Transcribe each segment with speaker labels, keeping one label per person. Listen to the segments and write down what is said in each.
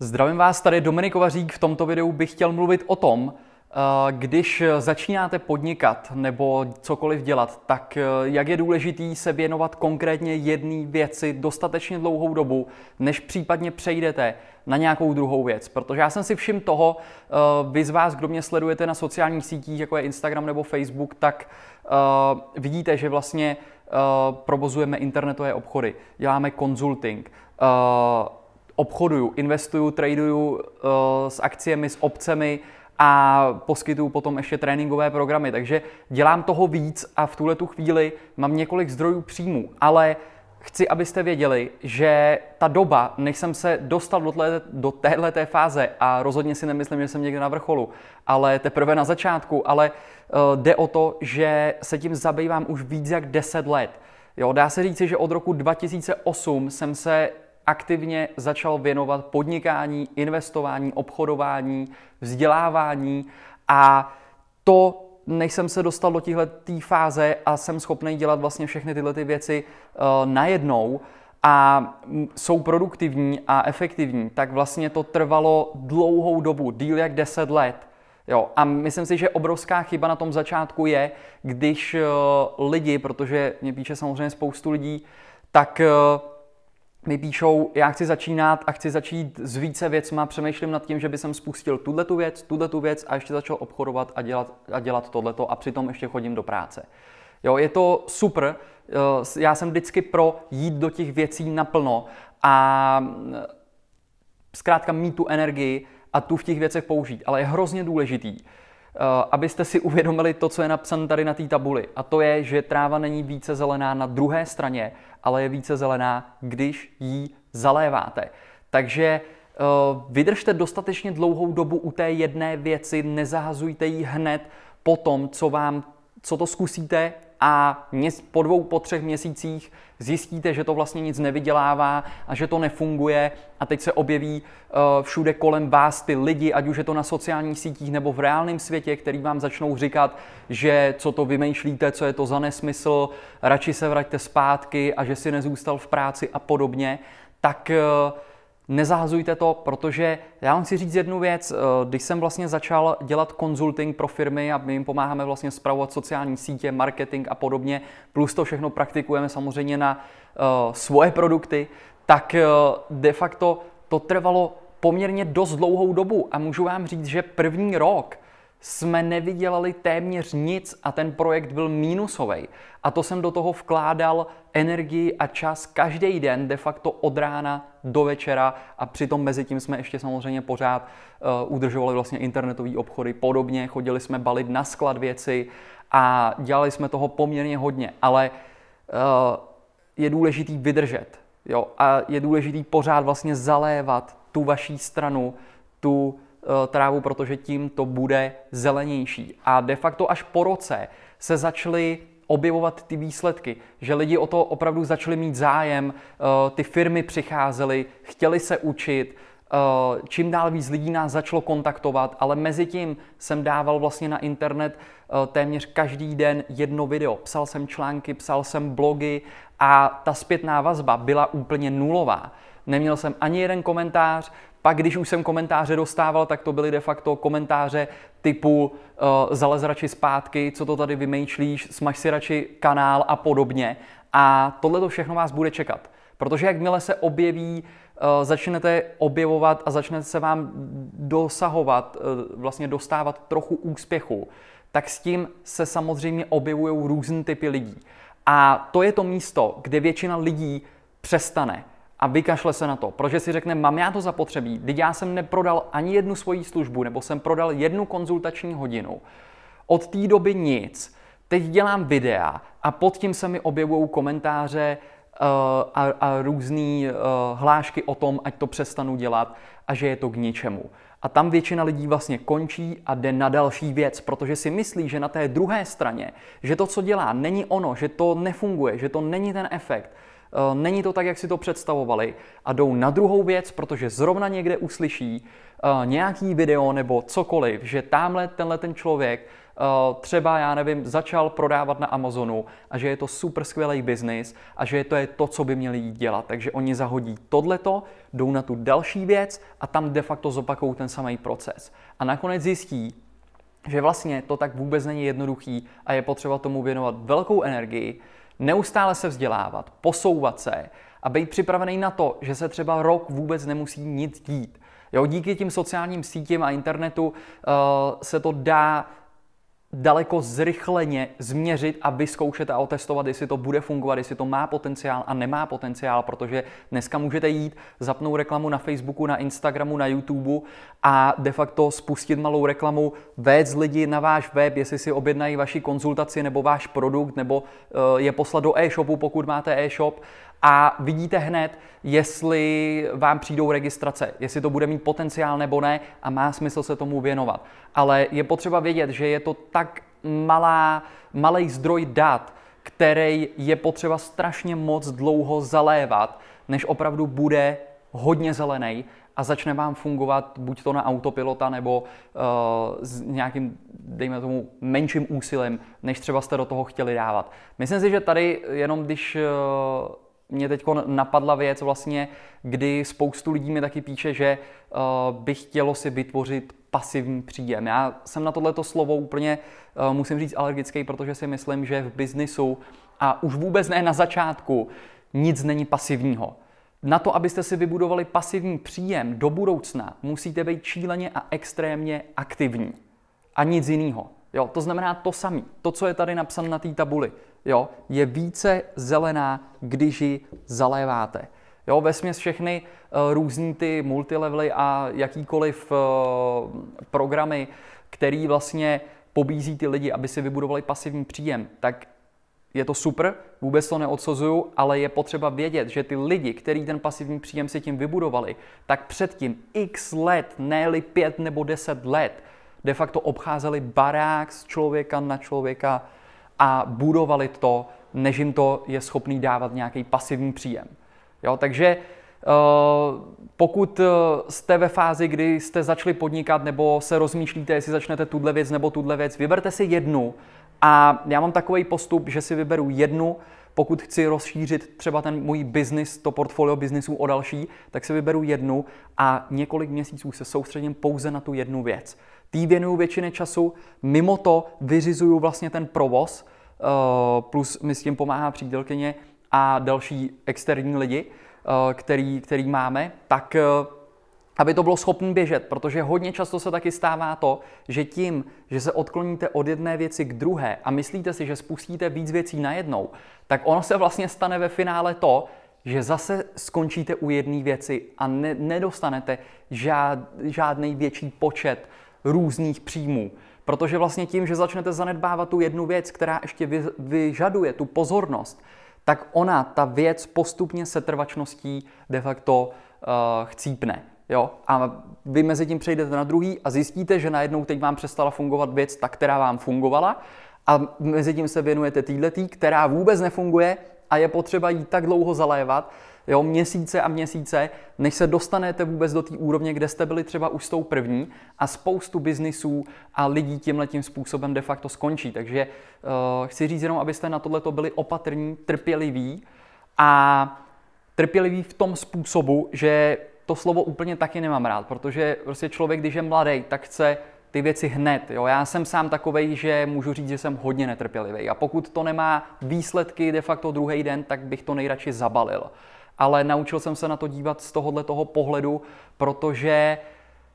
Speaker 1: Zdravím vás, tady Dominik Kovařík. V tomto videu bych chtěl mluvit o tom, eh, když začínáte podnikat nebo cokoliv dělat, tak eh, jak je důležitý se věnovat konkrétně jedné věci dostatečně dlouhou dobu, než případně přejdete na nějakou druhou věc. Protože já jsem si všiml toho, eh, vy z vás, kdo mě sledujete na sociálních sítích, jako je Instagram nebo Facebook, tak vidíte, že vlastně provozujeme internetové obchody, děláme konzulting, obchoduju, investuju, traduju uh, s akciemi, s obcemi a poskytuju potom ještě tréninkové programy. Takže dělám toho víc a v tuhle tu chvíli mám několik zdrojů příjmů, ale chci, abyste věděli, že ta doba, než jsem se dostal do, tle, do téhleté fáze, a rozhodně si nemyslím, že jsem někde na vrcholu, ale teprve na začátku, ale uh, jde o to, že se tím zabývám už víc jak 10 let. Jo, dá se říci, že od roku 2008 jsem se aktivně začal věnovat podnikání, investování, obchodování, vzdělávání a to, než jsem se dostal do téhle fáze a jsem schopný dělat vlastně všechny tyhle ty věci uh, najednou a jsou produktivní a efektivní, tak vlastně to trvalo dlouhou dobu, díl jak 10 let. Jo, a myslím si, že obrovská chyba na tom začátku je, když uh, lidi, protože mě píše samozřejmě spoustu lidí, tak uh, mi píšou, já chci začínat a chci začít s více věcma, přemýšlím nad tím, že by jsem spustil tuhle tu věc, tuhle tu věc a ještě začal obchodovat a dělat, a dělat tohleto a přitom ještě chodím do práce. Jo, je to super, eh, já jsem vždycky pro jít do těch věcí naplno a eh, zkrátka mít tu energii a tu v těch věcech použít, ale je hrozně důležitý, abyste si uvědomili to, co je napsané tady na té tabuli. A to je, že tráva není více zelená na druhé straně, ale je více zelená, když ji zaléváte. Takže eh, vydržte dostatečně dlouhou dobu u té jedné věci, nezahazujte ji hned po tom, co vám co to zkusíte a po dvou, po třech měsících zjistíte, že to vlastně nic nevydělává a že to nefunguje a teď se objeví uh, všude kolem vás ty lidi, ať už je to na sociálních sítích nebo v reálném světě, který vám začnou říkat, že co to vymýšlíte, co je to za nesmysl, radši se vraťte zpátky a že si nezůstal v práci a podobně, tak uh, nezahazujte to, protože já vám chci říct jednu věc. Eh, když jsem vlastně začal dělat konzulting pro firmy a my jim pomáháme vlastně zpravovat sociální sítě, marketing a podobně, plus to všechno praktikujeme samozřejmě na uh, svoje produkty, tak uh, de facto to trvalo poměrně dost dlouhou dobu a můžu vám říct, že první rok jsme nevydělali téměř nic a ten projekt byl mínusový. A to jsem do toho vkládal energii a čas každý den, de facto od rána do večera a přitom mezi tím jsme ještě samozřejmě pořád uh, udržovali vlastně internetové obchody podobně, chodili jsme balit na sklad věci a dělali jsme toho poměrně hodně, ale uh, je důležitý vydržet jo? a je důležitý pořád vlastně zalévat tu vaší stranu, tu trávu, protože tím to bude zelenější. A de facto až po roce se začaly objevovat ty výsledky, že lidi o to opravdu začali mít zájem, eh, ty firmy přicházely, chtěli se učit, eh, čím dál víc lidí nás začalo kontaktovat, ale mezi tím jsem dával vlastně na internet téměř každý den jedno video. Psal jsem články, psal jsem blogy a ta zpětná vazba byla úplně nulová. Neměl jsem ani jeden komentář, pak, když už jsem komentáře dostával, tak to byly de facto komentáře typu uh, zalez radši zpátky, co to tady vymýšlíš, smaž si radši kanál a podobně. A tohle to všechno vás bude čekat. Protože jakmile se objeví, uh, začnete objevovat a začnete se vám dosahovat, uh, vlastně dostávat trochu úspěchu, tak s tím se samozřejmě objevují různé typy lidí. A to je to místo, kde většina lidí přestane a vykašle se na to, protože si řekne, mám já to zapotřebí, teď já jsem neprodal ani jednu svoji službu, nebo jsem prodal jednu konzultační hodinu. Od té doby nic. Teď dělám videa a pod tím se mi objevují komentáře uh, a, a různé uh, hlášky o tom, ať to přestanu dělat a že je to k ničemu. A tam většina lidí vlastně končí a jde na další věc, protože si myslí, že na té druhé straně, že to, co dělá, není ono, že to nefunguje, že to není ten efekt, Eh, není to tak, jak si to představovali a jdou na druhou věc, protože zrovna někde uslyší eh, nějaký video nebo cokoliv, že tamhle tenhle ten člověk třeba, já nevím, začal prodávat na Amazonu a že je to super skvělý biznis a že to je to, co by měli jít dělat. Takže oni zahodí tohleto, jdou na tu další věc a tam de facto zopakují ten samý proces. A nakonec zjistí, že vlastně to tak vůbec není jednoduchý a je potřeba tomu věnovat velkou energii, neustále se vzdělávat, posouvat se a být připravený na to, že se třeba rok vůbec nemusí nic dít. Jo, díky tím sociálním sítím a internetu uh, se to dá daleko zrychleně změřit a vyzkoušet a otestovat, jestli to bude fungovat, jestli to má potenciál a nemá potenciál, protože dneska můžete jít, zapnout reklamu na Facebooku, na Instagramu, na YouTube a de facto spustit malou reklamu, vést lidi na váš web, jestli si objednají vaši konzultaci nebo váš produkt, nebo uh, je poslat do e-shopu, pokud máte e-shop a vidíte hned, jestli vám přijdou registrace, jestli to bude mít potenciál nebo ne a má smysl se tomu věnovat. Ale je potřeba vědět, že je to tak malá, malý zdroj dat, který je potřeba strašně moc dlouho zalévat, než opravdu bude hodně zelený a začne vám fungovat buď to na autopilota nebo uh, s nějakým, dejme tomu, menším úsilím, než třeba jste do toho chtěli dávat. Myslím si, že tady jenom když uh, mě teď napadla věc vlastně, kdy spoustu lidí mi taky píše, že uh, by chtělo si vytvořit pasivní příjem. Já jsem na tohleto slovo úplně, uh, musím říct, alergický, protože si myslím, že v biznisu a už vůbec ne na začátku nic není pasivního. Na to, abyste si vybudovali pasivní příjem do budoucna, musíte být šíleně a extrémně aktivní. A nic jiného. Jo, to znamená to samé, to, co je tady napsané na té tabuli jo, je více zelená, když ji zaléváte. Jo, ve směs všechny uh, různý ty multilevely a jakýkoliv uh, programy, který vlastně pobízí ty lidi, aby si vybudovali pasivní příjem, tak je to super, vůbec to neodsuzuju, ale je potřeba vědět, že ty lidi, kteří ten pasivní příjem si tím vybudovali, tak předtím x let, ne pět nebo deset let, de facto obcházeli barák z člověka na člověka, a budovali to, než jim to je schopný dávat nějaký pasivní příjem. Jo, takže eh, pokud eh, jste ve fázi, kdy jste začali podnikat nebo se rozmýšlíte, jestli začnete tuhle věc nebo tuhle věc, vyberte si jednu a já mám takový postup, že si vyberu jednu, pokud chci rozšířit třeba ten můj biznis, to portfolio biznisů o další, tak si vyberu jednu a několik měsíců se soustředím pouze na tu jednu věc. Tý věnuju většiny času, mimo to vyřizuju vlastně ten provoz, eh, plus mi s tím pomáhá přítelkyně a další externí lidi, eh, který, který máme, tak eh, aby to bylo schopné běžet, protože hodně často se taky stává to, že tím, že se odkloníte od jedné věci k druhé a myslíte si, že spustíte víc věcí najednou, tak ono se vlastně stane ve finále to, že zase skončíte u jedné věci a ne, nedostanete žád, žádný větší počet různých příjmů. Protože vlastně tím, že začnete zanedbávat tu jednu věc, která ještě vy, vyžaduje tu pozornost, tak ona, ta věc postupně se trvačností de facto uh, chcípne. Jo? A vy mezi tím přejdete na druhý a zjistíte, že najednou teď vám přestala fungovat věc, ta, která vám fungovala, a mezi tím se věnujete týhletý, která vůbec nefunguje a je potřeba jí tak dlouho zalévat, jo, měsíce a měsíce, než se dostanete vůbec do té úrovně, kde jste byli třeba už s tou první a spoustu biznisů a lidí tímhle tím způsobem de facto skončí. Takže uh, chci říct jenom, abyste na tohle byli opatrní, trpěliví a trpěliví v tom způsobu, že to slovo úplně taky nemám rád, protože prostě člověk, když je mladý, tak chce ty věci hned. Jo? Já jsem sám takovej, že můžu říct, že jsem hodně netrpělivý. A pokud to nemá výsledky de facto druhý den, tak bych to nejradši zabalil ale naučil jsem se na to dívat z tohohle toho pohledu, protože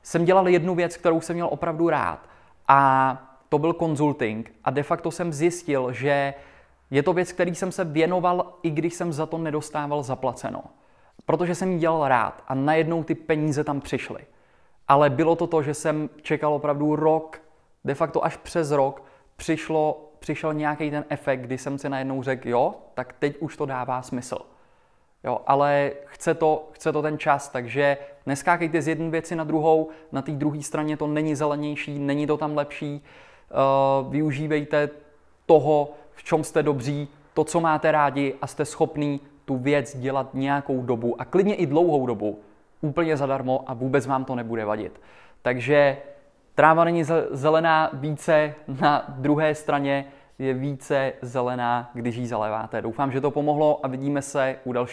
Speaker 1: jsem dělal jednu věc, kterou jsem měl opravdu rád. A to byl consulting. A de facto jsem zjistil, že je to věc, který jsem se věnoval, i když jsem za to nedostával zaplaceno. Protože jsem ji dělal rád a najednou ty peníze tam přišly. Ale bylo to to, že jsem čekal opravdu rok, de facto až přes rok, přišlo, přišel nějaký ten efekt, kdy jsem si najednou řekl, jo, tak teď už to dává smysl. Jo, ale chce to, chce to ten čas, takže neskákejte z jedné věci na druhou, na té druhé straně to není zelenější, není to tam lepší, uh, využívejte toho, v čem jste dobří, to, co máte rádi a jste schopný tu věc dělat nějakou dobu a klidně i dlouhou dobu, úplně zadarmo a vůbec vám to nebude vadit. Takže Tráva není zelená více na druhé straně, je více zelená, když ji zaléváte. Doufám, že to pomohlo a vidíme se u další